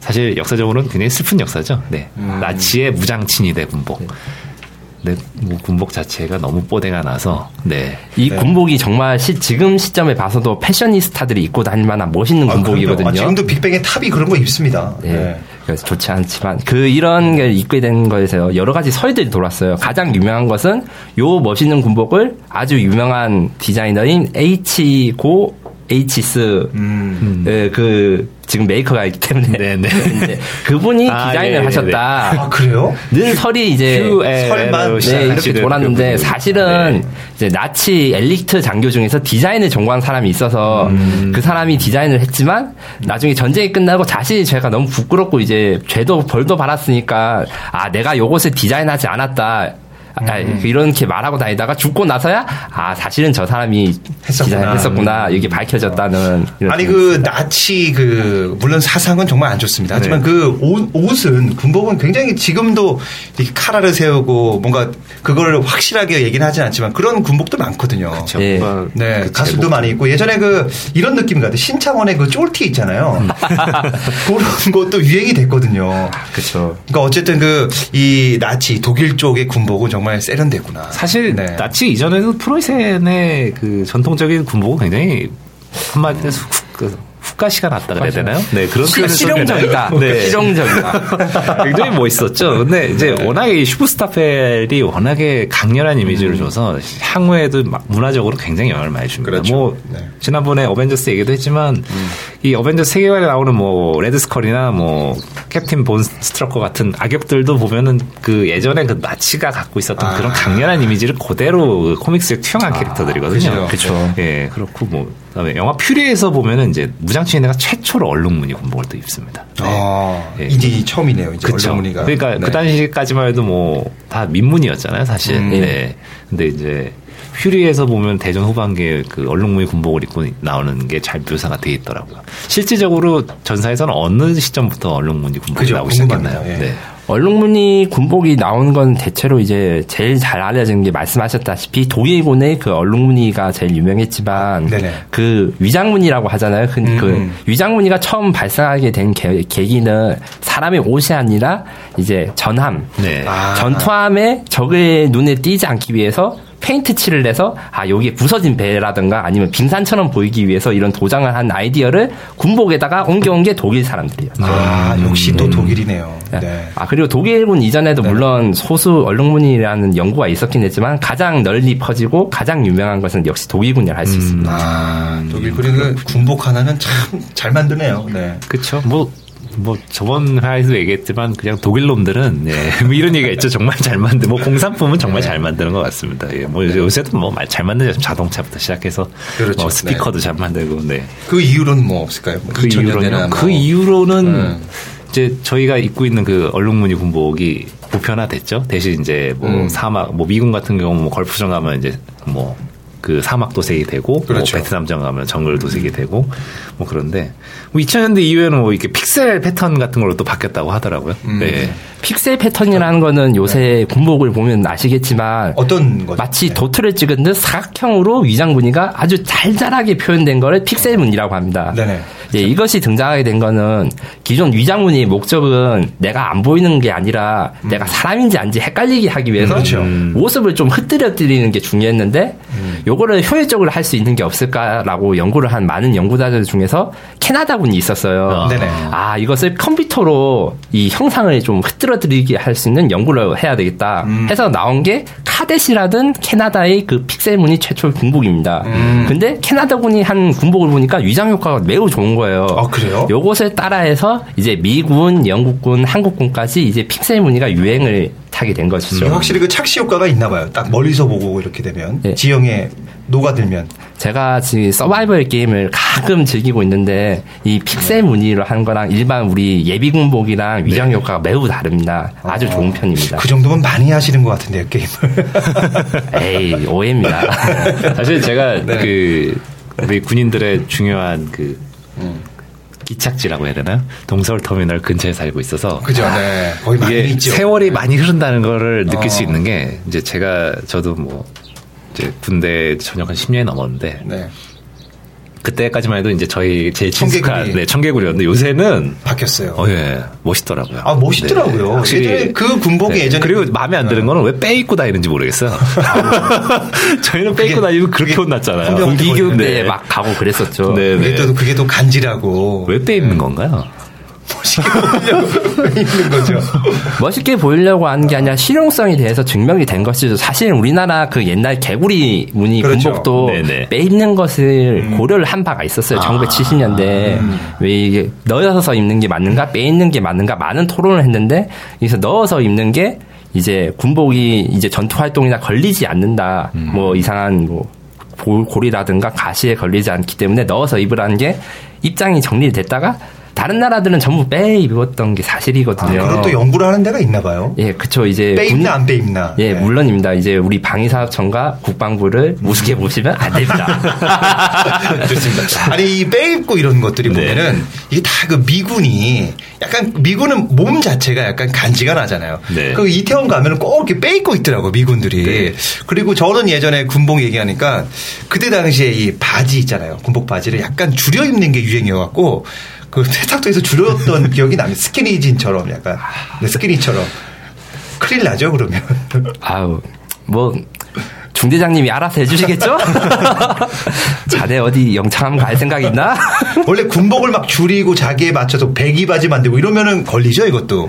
사실 역사적으로는 굉장히 슬픈 역사죠. 네. 음. 나치의 무장친위대 군복. 네. 네, 뭐 군복 자체가 너무 뽀대가 나서 네. 이 네. 군복이 정말 시, 지금 시점에 봐서도 패셔니스타들이 입고 다닐 만한 멋있는 아, 군복이거든요. 아, 지금도 빅뱅의 탑이 그런 거 입습니다. 네. 네. 그래서 좋지 않지만 그 이런 게 입게 된 거에서 여러 가지 설들이 돌았어요. 가장 유명한 것은 요 멋있는 군복을 아주 유명한 디자이너인 휴고 보스 음. 네, 그 지금 메이커가 있기 때문에 네네. 네. 그분이 아, 디자인을 예, 하셨다. 아 그래요? 는 설이 이제 설만 네, 이렇게 돌았는데 사실은 네. 이제 나치 엘리트 장교 중에서 디자인을 전공한 사람이 있어서 음. 그 사람이 디자인을 했지만 나중에 전쟁이 끝나고 자신이 제가 너무 부끄럽고 이제 죄도 벌도 받았으니까 아 내가 요것을 디자인하지 않았다. 아, 음. 이렇게 말하고 다니다가 죽고 나서야 아 사실은 저 사람이 했었구나, 했었구나 이게 밝혀졌다는 아니 그 나치 그 물론 사상은 정말 안 좋습니다. 하지만 네. 그 옷, 옷은 군복은 굉장히 지금도 이렇게 카라를 세우고 뭔가 그걸 확실하게 얘기는 하진 않지만 그런 군복도 많거든요. 그렇죠. 네, 네 그 가수도 제목. 많이 있고 예전에 그 이런 느낌 같아요. 신창원의 그 쫄티 있잖아요. 음. 그런 것도 유행이 됐거든요. 그렇죠. 그러니까 어쨌든 그 이 나치 독일 쪽의 군복은 정말 정말 세련됐구나. 사실 네. 나치 이전에도 프로이센의 그 전통적인 군복은 굉장히 한마디로 음. 그 후가시가 났다 그래야 되나요? 네, 그런 시, 실용적이다. 네. 실용적이다. 굉장히 멋있었죠. 근데 이제 네. 워낙에 슈퍼스타펠이 워낙에 강렬한 이미지를 음. 줘서 향후에도 문화적으로 굉장히 영향을 많이 줍니다. 그렇죠. 뭐 네. 지난번에 어벤져스 얘기도 했지만 음. 이 어벤져스 세계관에 나오는 뭐 레드스컬이나 뭐 캡틴 본 스트러커 같은 악역들도 보면은 그 예전에 그 나치가 갖고 있었던 아. 그런 강렬한 이미지를 그대로 그 comics에 투영한 아. 캐릭터들이거든요. 그렇죠. 예, 그렇고 뭐 그다음에 영화 퓨리에서 보면은 이제 무장친위대가 최초로 얼룩무늬 군복을 또 입습니다. 네. 아, 네. 이제 처음이네요. 이제 그쵸. 얼룩무늬가. 그러니까 네. 그 당시까지만 해도 뭐 다 민무늬였잖아요, 사실. 음. 네. 근데 이제 퓨리에서 보면 대전 후반기에 그 얼룩무늬 군복을 입고 나오는 게 잘 묘사가 돼 있더라고요. 실질적으로 전사에서는 어느 시점부터 얼룩무늬 군복이 그죠, 나오기 시작했나요? 예. 네. 얼룩무늬 군복이 나온 건 대체로 이제 제일 잘 알려진 게 말씀하셨다시피 독일군의 그 얼룩무늬가 제일 유명했지만 네네. 그 위장무늬라고 하잖아요. 그, 음. 그 위장무늬가 처음 발생하게 된 계, 계기는 사람의 옷이 아니라 이제 전함, 네. 아. 전투함에 적의 눈에 띄지 않기 위해서 페인트 칠을 내서 아 여기에 부서진 배라든가 아니면 빙산처럼 보이기 위해서 이런 도장을 한 아이디어를 군복에다가 옮겨온 게 독일 사람들이에요. 아 음. 역시 또 독일이네요. 네. 네. 아 그리고 독일군 이전에도 네. 물론 소수 얼룩무늬라는 연구가 있었긴 했지만 가장 널리 퍼지고 가장 유명한 것은 역시 독일군이라 할수 음. 있습니다. 아 독일군이 군복 하나는 참 잘 만드네요. 네. 그렇죠. 뭐 뭐 저번 회에서 얘기했지만 그냥 독일 놈들은 예, 뭐 이런 얘기가 있죠. 정말 잘 만드. 뭐 공산품은 정말 네. 잘 만드는 것 같습니다. 예, 뭐 네. 요새도 뭐 잘 만드죠. 자동차부터 시작해서 그렇죠. 뭐 스피커도 네. 잘 만들고. 네. 그 이유로는 뭐 없을까요? 뭐그 이유로는 그 이유로는 음. 이제 저희가 입고 있는 그 얼룩무늬 군복이 보편화됐죠. 대신 이제 뭐 음. 사막, 뭐 미군 같은 경우 뭐 걸프전 가면 이제 뭐 그 사막 도색이 되고 뭐 그렇죠. 뭐 베트남전 가면 정글 도색이 되고 뭐 그런데 뭐 2000년대 이후에는 뭐 이렇게 픽셀 패턴 같은 걸로 또 바뀌었다고 하더라고요. 음. 네. 픽셀 패턴이라는 거는 요새 네. 군복을 보면 아시겠지만 어떤 거죠? 마치 네. 도트를 찍은 듯 사각형으로 위장 무늬가 아주 잘잘하게 표현된 거를 픽셀 무늬라고 합니다. 네네. 예, 이것이 등장하게 된 거는 기존 위장문의 목적은 내가 안 보이는 게 아니라 음. 내가 사람인지 아닌지 헷갈리게 하기 위해서 그렇죠. 음. 모습을 좀 흩뜨려 드리는 게 중요했는데 음. 요거를 효율적으로 할 수 있는 게 없을까라고 연구를 한 많은 연구자들 중에서 캐나다군이 있었어요. 아, 아 이것을 컴퓨터로 이 형상을 좀 흩뜨려 드리게 할 수 있는 연구를 해야 되겠다 음. 해서 나온 게 카데시라든 캐나다의 그 픽셀 무늬 최초 군복입니다. 음. 근데 캐나다군이 한 군복을 보니까 위장 효과가 매우 좋은 거예요. 아, 그래요? 요것을 따라해서 이제 미군, 영국군, 한국군까지 이제 픽셀 무늬가 유행을 타게 된 것이죠. 확실히 그 착시 효과가 있나 봐요. 딱 멀리서 보고 이렇게 되면 네. 지형에 녹아들면. 제가 지금 서바이벌 게임을 가끔 즐기고 있는데 이 픽셀 무늬로 한 거랑 일반 우리 예비 군복이랑 위장 네. 효과가 매우 다릅니다. 아주 어, 좋은 편입니다. 그 정도면 많이 하시는 것 같은데요, 게임을. 에이, 오해입니다. 사실 제가 네. 그 우리 군인들의 중요한 그 음. 기착지라고 해야 되나요? 동서울 터미널 근처에 살고 있어서 그죠. 네. 거의 많이 이게 있죠. 세월이 많이 흐른다는 거를 느낄 어. 수 있는 게 이제 제가 저도 뭐 이제 군대 전역 한 10년이 넘었는데 네. 그때까지만 해도 이제 저희 제 친숙한 네, 청개구리였는데 요새는 바뀌었어요. 어, 예. 멋있더라고요. 아, 멋있더라고요. 네, 확실히 그 군복이 네. 예전에 그리고 마음에 안 드는 거는 왜 빼 입고 다니는지 모르겠어요. 저희는 빼 입고 다니면 그렇게 혼났잖아요. 공기교육 때막 가고 그랬었죠. 네, 그게 또 그게 또 간지라고. 왜 빼 입는 건가요? 멋있게 보이려고 있는 거죠. 멋있게 보이려고 하는 게 아니라 실용성에 대해서 증명이 된 것이죠. 사실 우리나라 그 옛날 개구리 무늬 그렇죠. 군복도 네네. 빼입는 것을 음. 고려를 한 바가 있었어요. 아. 1970년대. 음. 왜 이게 넣어서 입는 게 맞는가, 빼입는 게 맞는가 많은 토론을 했는데 여기서 넣어서 입는 게 이제 군복이 이제 전투 활동이나 걸리지 않는다. 음. 뭐 이상한 뭐 골이라든가 가시에 걸리지 않기 때문에 넣어서 입으라는 게 입장이 정리됐다가 다른 나라들은 전부 빼 입었던 게 사실이거든요. 아, 그것도 연구를 하는 데가 있나 봐요. 예, 그쵸. 이제 빼 입나 안 빼 입나. 예, 네. 물론입니다. 이제 우리 방위사업청과 국방부를 우습게 보시면 안 됩니다. 좋습니다. 아니 이 빼 입고 이런 것들이 네. 보면은 이게 다 그 미군이 약간 미군은 몸 자체가 약간 간지가 나잖아요. 네. 그 이태원 가면은 꼭 이렇게 빼 입고 있더라고 미군들이. 네. 그리고 저는 예전에 군복 얘기하니까 그때 당시에 이 바지 있잖아요. 군복 바지를 약간 줄여 입는 게 유행이어갖고 그 세탁소에서 줄였던 기억이 납니다. 스키니진처럼 약간 네, 스키니처럼 큰일 나죠 그러면. 아우 뭐 중대장님이 알아서 해주시겠죠? 자네 어디 영창 갈 생각 있나? 원래 군복을 막 줄이고 자기에 맞춰서 배기 바지 만들고 이러면은 걸리죠 이것도.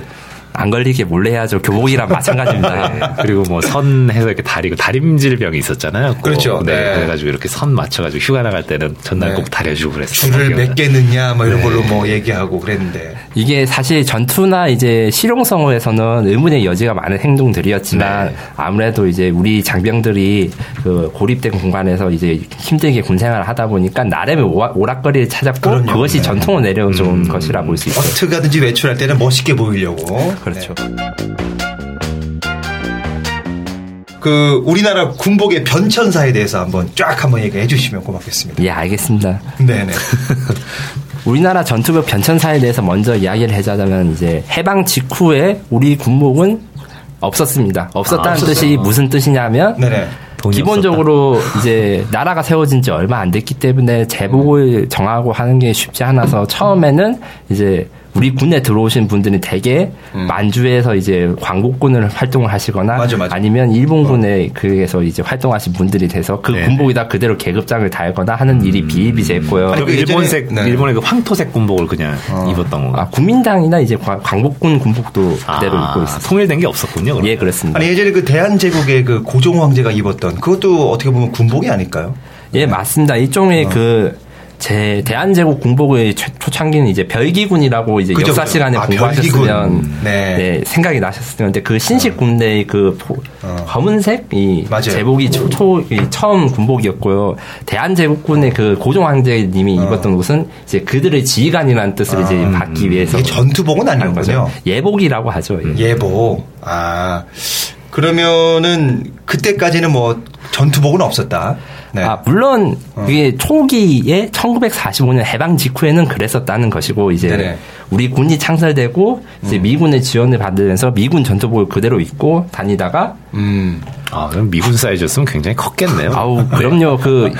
안 걸리게 몰래 해야죠. 교복이랑 마찬가지입니다. 네. 그리고 뭐 선 해서 이렇게 다리고 다림질병이 있었잖아요. 그렇죠. 네. 네. 그래가지고 이렇게 선 맞춰가지고 휴가 나갈 때는 전날 네. 꼭 다려주고 그랬어요. 줄을 몇개 넣냐 뭐 이런 네. 걸로 뭐 얘기하고 그랬는데. 이게 사실 전투나 이제 실용성에서는 의문의 여지가 많은 행동들이었지만 네. 아무래도 이제 우리 장병들이 그 고립된 공간에서 이제 힘들게 군 생활을 하다 보니까 나름의 오락거리를 찾았고 그럼요. 그것이 네. 전통을 내려온 음. 것이라 볼 수 있어요. 어떻게 가든지 외출할 때는 멋있게 보이려고. 그렇죠. 네. 그 우리나라 군복의 변천사에 대해서 한번 쫙 한번 얘기해 주시면 고맙겠습니다. 예, 알겠습니다. 네네. 우리나라 전투복 변천사에 대해서 먼저 이야기를 해자면 이제 해방 직후에 우리 군복은 없었습니다. 없었다는 아, 뜻이 무슨 뜻이냐면 네네. 기본적으로 없었다. 이제 나라가 세워진 지 얼마 안 됐기 때문에 제복을 정하고 하는 게 쉽지 않아서 처음에는 이제 우리 군에 들어오신 분들이 대개 음. 만주에서 이제 광복군을 활동을 하시거나 맞아, 맞아. 아니면 일본군에 어. 그에서 이제 활동하신 분들이 돼서 그 네. 군복에다 그대로 계급장을 달거나 하는 일이 음. 비일비재했고요. 아니, 그 일본색 네. 일본의 그 황토색 군복을 그냥 어. 입었던 건가? 아, 국민당이나 이제 광복군 군복도 그대로 아, 입고 있습니다. 통일된 게 없었군요. 그럼. 예, 그렇습니다. 아니 예전에 그 대한제국의 그 고종 황제가 입었던 그것도 어떻게 보면 군복이 아닐까요? 예, 맞습니다. 이종의 어. 그 제 대한제국 공복의 초창기는 이제 별기군이라고 이제 그죠, 역사 시간에 아, 공부하셨으면 네. 네. 생각이 나셨을 텐데 그 신식 군대의 그 포, 어. 검은색 이 맞아요. 제복이 초, 초 이 처음 군복이었고요. 대한제국군의 그 고종 황제님이 어. 입었던 옷은 이제 그들의 지휘관이라는 뜻을 어. 이제 아, 받기 위해서 이게 전투복은 아니었군요. 예복이라고 하죠. 예. 예복. 아 그러면은 그때까지는 뭐 전투복은 없었다. 네. 아, 물론 어. 이게 초기에 1945년 해방 직후에는 그랬었다는 것이고 이제 네네. 우리 군이 창설되고 이제 음. 미군의 지원을 받으면서 미군 전투복을 그대로 입고 다니다가 음. 아, 그럼 미군 사이즈였으면 굉장히 컸겠네요. 아우, 그럼요. 그,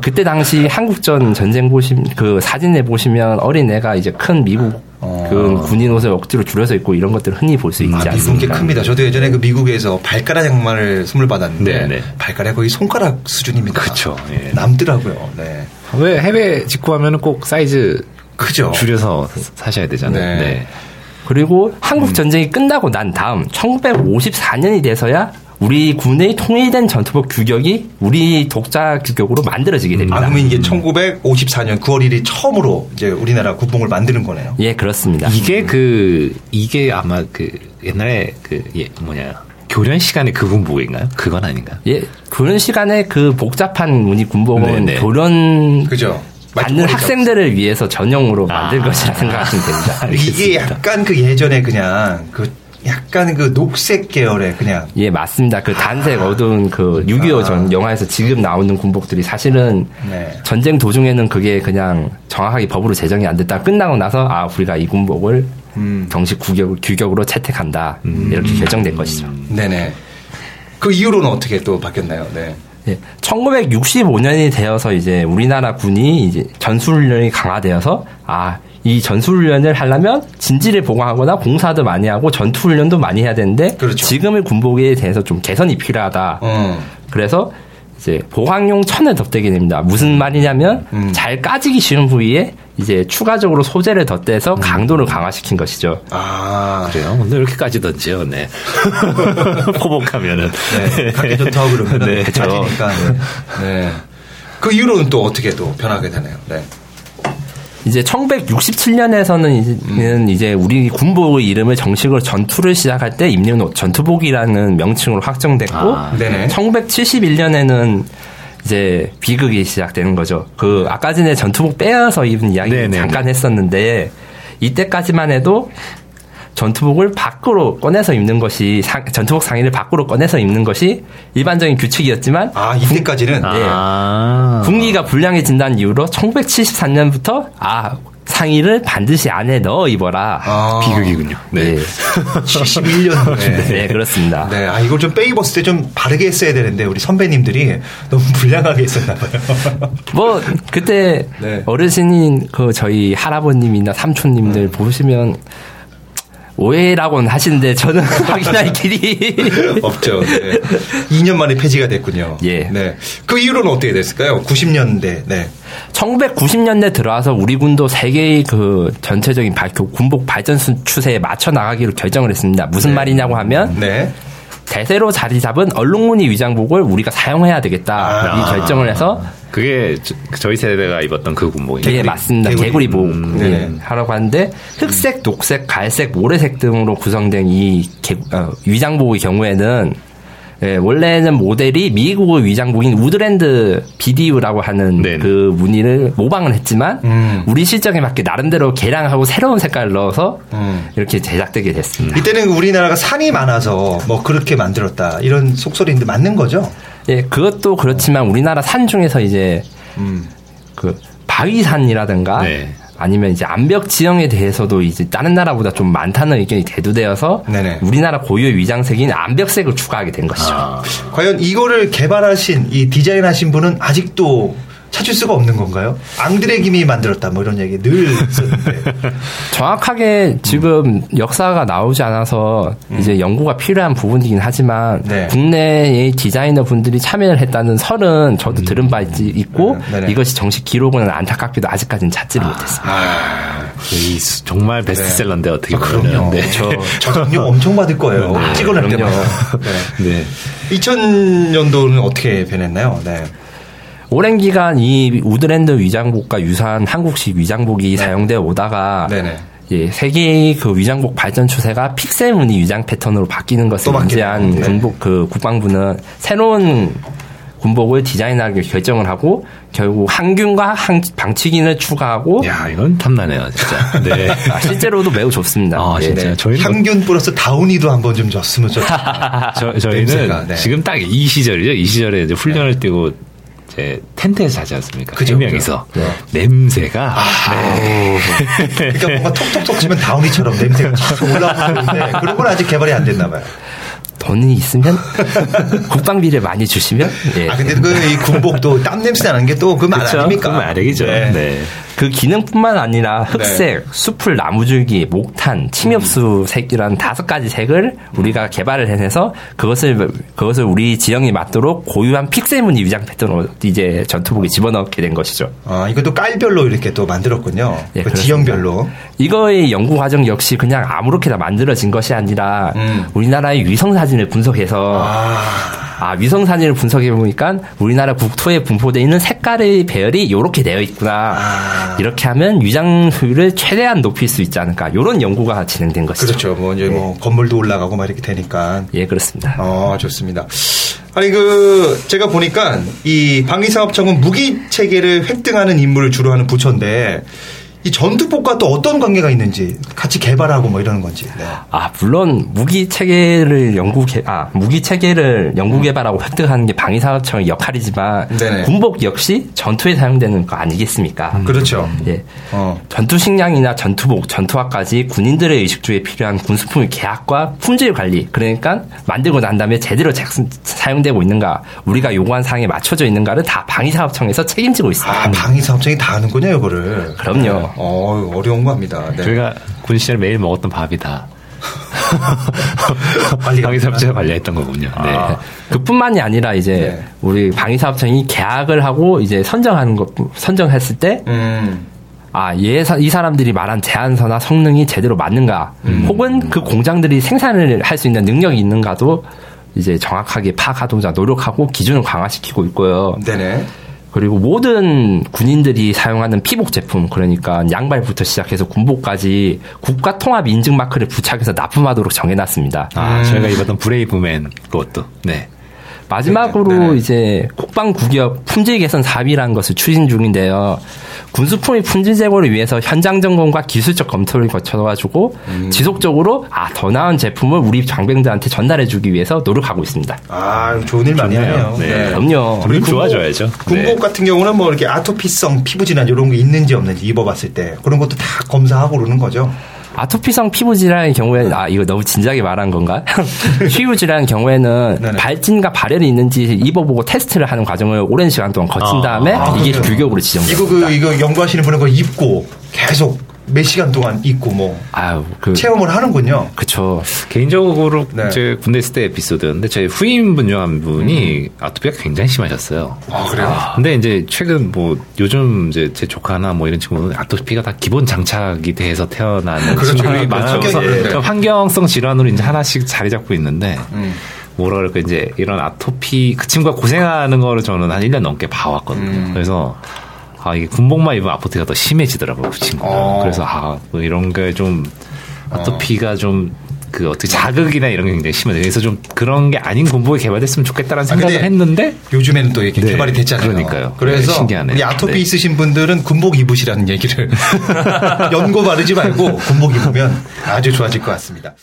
그때 당시 한국전 전쟁 보시면, 그 사진에 보시면 어린 애가 이제 큰 미국 어. 그 군인 옷을 억지로 줄여서 입고 이런 것들을 흔히 볼 수 있지 아, 않습니까? 미국 게 큽니다. 저도 예전에 그 미국에서 발가락 양말을 선물 받았는데 네네. 네. 발가락 거의 손가락 수준입니다. 그렇죠. 예. 남더라고요. 네. 왜 해외 직구하면 꼭 사이즈 크죠. 줄여서 사셔야 되잖아요. 네. 네. 그리고 한국 음. 전쟁이 끝나고 난 다음 1954년이 돼서야 우리 군의 통일된 전투복 규격이 우리 독자 규격으로 만들어지게 됩니다. 아, 그러면 이게 1954년 9월 1일 처음으로 이제 우리나라 국뽕을 만드는 거네요. 예, 그렇습니다. 이게 그 이게 아마 그 옛날에 그 예, 뭐냐 교련 시간에 그 군복인가요? 그건 아닌가? 예, 교련 시간에 그 복잡한 무늬 군복은 네네. 교련 그죠. 받는 학생들을 위해서 전용으로 만들 아, 것이라 생각하시면 됩니다. 이게 약간 그 예전에 그냥 그 약간 그 녹색 계열의 그냥. 예, 맞습니다. 그 단색 아. 어두운 그 6.25 전 아. 영화에서 지금 나오는 군복들이 사실은 네. 전쟁 도중에는 그게 그냥 정확하게 법으로 제정이 안 됐다. 끝나고 나서 아, 우리가 이 군복을 음. 정식 규격, 규격으로 채택한다. 음. 이렇게 결정된 것이죠. 네네. 그 이후로는 어떻게 또 바뀌었나요? 네. 예, 1965년이 되어서 이제 우리나라 군이 이제 전술훈련이 강화되어서 아, 이 전술훈련을 하려면 진지를 보강하거나 공사도 많이 하고 전투훈련도 많이 해야 되는데 그렇죠. 지금의 군복에 대해서 좀 개선이 필요하다. 음. 그래서 이제 보강용 천을 덧대게 됩니다. 무슨 말이냐면 음. 잘 까지기 쉬운 부위에 이제 추가적으로 소재를 덧대서 음. 강도를 강화시킨 것이죠. 아 그래요? 근데 이렇게까지 던지요, 네. 포복하면은 네, 가기 좋다고 그러면 네, 자지니까. 네. 네. 그 이후로는 또 어떻게 또 변하게 되나요? 네. 이제 1967년에서는 이제, 음. 이제 우리 군복의 이름을 정식으로 전투를 시작할 때 입는 전투복이라는 명칭으로 확정됐고 아, 1971년에는 이제 비극이 시작되는 거죠. 그 아까 전에 전투복 빼앗아 입은 이야기 네네. 잠깐 했었는데 이때까지만 해도 전투복을 밖으로 꺼내서 입는 것이 상, 전투복 상의를 밖으로 꺼내서 입는 것이 일반적인 규칙이었지만 아 이때까지는 네, 아. 군기가 불량해진다는 이유로 1973년부터 아 상의를 반드시 안에 넣어 입어라. 아. 비극이군요. 네. 네. 71년. 네. 네. 그렇습니다. 네. 아, 이걸 좀 빼 입었을 때 좀 바르게 했어야 되는데, 우리 선배님들이 너무 불량하게 했었나 봐요. 뭐, 그때 네. 어르신인 그 저희 할아버님이나 삼촌님들 음. 보시면 오해라고는 하시는데 저는 확인할 길이 없죠. 네. 2년 만에 폐지가 됐군요. 예. 네. 그 이후로는 어떻게 됐을까요? 90년대. 네. 1990년대 들어와서 우리 군도 세계의 그 전체적인 발, 그 군복 발전 추세에 맞춰 나가기로 결정을 했습니다. 무슨 네. 말이냐고 하면 네. 대세로 자리 잡은 얼룩무늬 위장복을 우리가 사용해야 되겠다 아. 이 결정을 해서 그게 저, 희 세대가 입었던 그 군복이에요. 예, 맞습니다. 개구리 복 음, 네. 하라고 하는데 흑색, 녹색, 갈색, 모래색 등으로 구성된 이 개, 어, 위장복의 경우에는 예, 원래는 모델이 미국의 위장복인 우드랜드 BDU라고 하는 네네. 그 무늬를 모방을 했지만 음. 우리 실정에 맞게 나름대로 개량하고 새로운 색깔을 넣어서 음. 이렇게 제작되게 됐습니다. 이때는 우리나라가 산이 많아서 뭐 그렇게 만들었다 이런 속설인데 맞는 거죠? 예, 그것도 그렇지만 우리나라 산 중에서 이제 음. 그 바위산이라든가 네. 아니면 이제 암벽 지형에 대해서도 이제 다른 나라보다 좀 많다는 의견이 대두되어서 네네. 우리나라 고유의 위장색인 암벽색을 추가하게 된 것이죠. 아. 과연 이거를 개발하신 이 디자인하신 분은 아직도 찾을 수가 없는 건가요? 앙드레 김이 만들었다 뭐 이런 얘기 늘 있었는데 정확하게 지금 음. 역사가 나오지 않아서 음. 이제 연구가 필요한 부분이긴 하지만 네. 국내의 디자이너 분들이 참여를 했다는 설은 저도 음. 들은 바 있고 네. 이것이 정식 기록은 안타깝게도 아직까지는 찾지를 아. 못했습니다. 아. 정말 베스트셀러인데 네. 어떻게 보면 네. 저 저작료 엄청 받을 거예요. 네. 찍어낼 때마다. 네. 2000년도는 어떻게 변했나요? 네. 오랜 기간 이 우드랜드 위장복과 유사한 한국식 위장복이 네. 사용되어 오다가 네네. 예, 세계의 그 위장복 발전 추세가 픽셀 무늬 위장 패턴으로 바뀌는 것을 인지한 네. 군복 그 국방부는 새로운 군복을 디자인하기 결정을 하고 결국 항균과 항, 방치긴을 추가하고 야 이건 탐나네요 진짜 네 아, 실제로도 매우 좋습니다 아, 네. 진짜 저희 항균 플러스 다운이도 한번 좀 줬으면 좋겠다 저, 저희는 네. 지금 딱 이 시절이죠 이 시절에 이제 훈련을 네. 뛰고 이제 텐트에서 자지 않습니까? 그죠, 명이서 네. 냄새가 아, 네. 그러니까 뭔가 톡톡톡 치면 다운이처럼 냄새가 쫙 올라오는데 그런 건 아직 개발이 안 됐나 봐요. 돈이 있으면 국방비를 많이 주시면 예. 아 근데 그 이 군복도 땀 냄새 나는 게 또 그 말 아닙니까? 그 말이죠. 네. 네. 그 기능뿐만 아니라 흑색, 네. 숲을 나무줄기, 목탄, 침엽수 색이라는 다섯 가지 색을 우리가 개발을 해내서 그것을 그것을 우리 지형에 맞도록 고유한 픽셀 무늬 위장 패턴으로 이제 전투복에 집어넣게 된 것이죠. 아 이것도 깔별로 이렇게 또 만들었군요. 예, 그 지형별로. 이거의 연구 과정 역시 그냥 아무렇게나 만들어진 것이 아니라 음. 우리나라의 위성 사진을 분석해서 아. 아, 위성 사진을 분석해 보니까 우리나라 국토에 분포되어 있는 색깔의 배열이 이렇게 되어 있구나. 아. 이렇게 하면 위장 효율을 최대한 높일 수 있지 않을까. 이런 연구가 진행된 것이죠. 그렇죠. 뭐 이제 뭐 네. 뭐 건물도 올라가고 막 이렇게 되니까. 예, 그렇습니다. 어, 좋습니다. 아니 그 제가 보니까 이 방위사업청은 무기 체계를 획득하는 임무를 주로 하는 부처인데 이 전투복과 또 어떤 관계가 있는지 같이 개발하고 뭐 이러는 건지. 네. 아 물론 무기 체계를 연구 개, 아 무기 체계를 연구 음. 개발하고 획득하는 게 방위사업청의 역할이지만 네네. 군복 역시 전투에 사용되는 거 아니겠습니까? 음. 그렇죠. 예. 어. 전투 식량이나 전투복, 전투화까지 군인들의 의식주에 필요한 군수품의 계약과 품질 관리. 그러니까 만들고 난 다음에 제대로 사용되고 있는가, 우리가 요구한 사항에 맞춰져 있는가를 다 방위사업청에서 책임지고 있습니다. 아 방위사업청이 다 하는군요, 이거를. 그럼요. 어, 어려운 겁니다. 네. 저희가 군 시절 매일 먹었던 밥이다. 방위사업체가 관리했던 거군요. 네. 아. 그뿐만이 아니라 이제 네. 우리 방위사업청이 계약을 하고 이제 선정하는 것 선정했을 때 음. 아, 얘, 이 사람들이 말한 제안서나 성능이 제대로 맞는가, 음. 혹은 그 공장들이 생산을 할 수 있는 능력이 있는가도 이제 정확하게 파악하도록 노력하고 기준을 강화시키고 있고요. 네네. 그리고 모든 군인들이 사용하는 피복 제품 그러니까 양발부터 시작해서 군복까지 국가 통합 인증 마크를 부착해서 납품하도록 정해놨습니다. 아, 음. 저희가 입었던 브레이브맨 그것도. 네. 마지막으로 네, 네. 이제 국방 구기업 품질 개선 사업이라는 것을 추진 중인데요. 군수품의 품질 제고를 위해서 현장 점검과 기술적 검토를 거쳐가지고 음. 지속적으로 아 더 나은 제품을 우리 장병들한테 전달해주기 위해서 노력하고 있습니다. 아 좋은 일 많이 하네요. 네. 네. 그럼요. 우리 좋아져야죠. 군복 네. 같은 경우는 뭐 이렇게 아토피성 피부 질환 이런 게 있는지 없는지 입어봤을 때 그런 것도 다 검사하고 그러는 거죠. 아토피성 피부 질환의 경우에는 아 이거 너무 진지하게 말한 건가? 피부 질환의 경우에는 네네. 발진과 발열이 있는지 입어보고 테스트를 하는 과정을 오랜 시간 동안 거친 아. 다음에 아, 이게 아, 규격으로 지정됩니다. 이거 그 이거 연구하시는 분은 그 입고 계속 몇 시간 동안 있고 뭐 아유, 그, 체험을 하는군요. 그렇죠. 개인적으로 네. 제 군대 있을 때 에피소드인데 저희 후임분 중 한 분이 음. 아토피가 굉장히 심하셨어요. 아 그래요? 아, 근데 이제 최근 뭐 요즘 이제 제 조카나 뭐 이런 친구는 아토피가 다 기본 장착이 돼서 태어나는 그렇죠. 친구들이 그렇죠. 많아서 네. 환경성 질환으로 이제 하나씩 자리 잡고 있는데. 음. 뭐라 그럴까 이제 이런 아토피 그 친구가 고생하는 거를 저는 한 1년 넘게 봐왔거든요. 음. 그래서 아, 이게 군복만 입으면 아포트가 더 심해지더라고요, 그 친구가. 어. 그래서 아, 뭐 이런 게 좀 아토피가 어. 좀그 어떻게 자극이나 이런 게 굉장히 심해요. 그래서 좀 그런 게 아닌 군복이 개발됐으면 좋겠다라는 아, 생각을 했는데 요즘에는 또 이렇게 네, 개발이 됐잖아요. 그러니까요. 그래서 네, 신기하네. 우리 아토피 네. 있으신 분들은 군복 입으시라는 얘기를 연고 바르지 말고 군복 입으면 아주 좋아질 것 같습니다.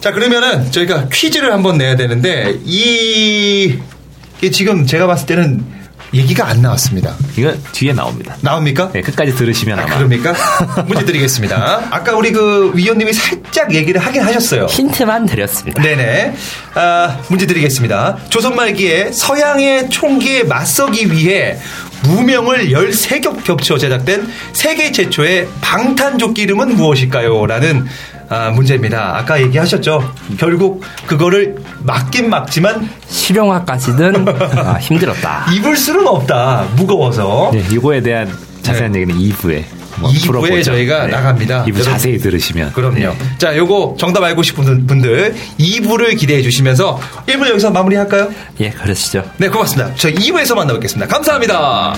자 그러면은 저희가 퀴즈를 한번 내야 되는데 이 지금 제가 봤을 때는 얘기가 안 나왔습니다. 이거 뒤에 나옵니다. 나옵니까? 네, 끝까지 들으시면 아마. 아, 그럽니까? 문제 드리겠습니다. 아까 우리 그 위원님이 살짝 얘기를 하긴 하셨어요. 힌트만 드렸습니다. 네네. 아, 문제 드리겠습니다. 조선 말기에 서양의 총기에 맞서기 위해 무명을 13겹 겹쳐 제작된 세계 최초의 방탄조끼 이름은 무엇일까요? 라는 아, 문제입니다. 아까 얘기하셨죠. 결국 그거를 막긴 막지만 실용화까지는 아, 힘들었다. 입을 수는 없다. 무거워서. 네, 이거에 대한 자세한 네. 얘기는 2부에 뭐 2부에 저희가 네. 나갑니다. 2부 자세히 들으시면. 그럼요. 네. 자, 요거 정답 알고 싶은 분들 2부를 기대해 주시면서 1부 여기서 마무리할까요? 예, 그러시죠. 네, 고맙습니다. 저 2부에서 만나뵙겠습니다. 감사합니다.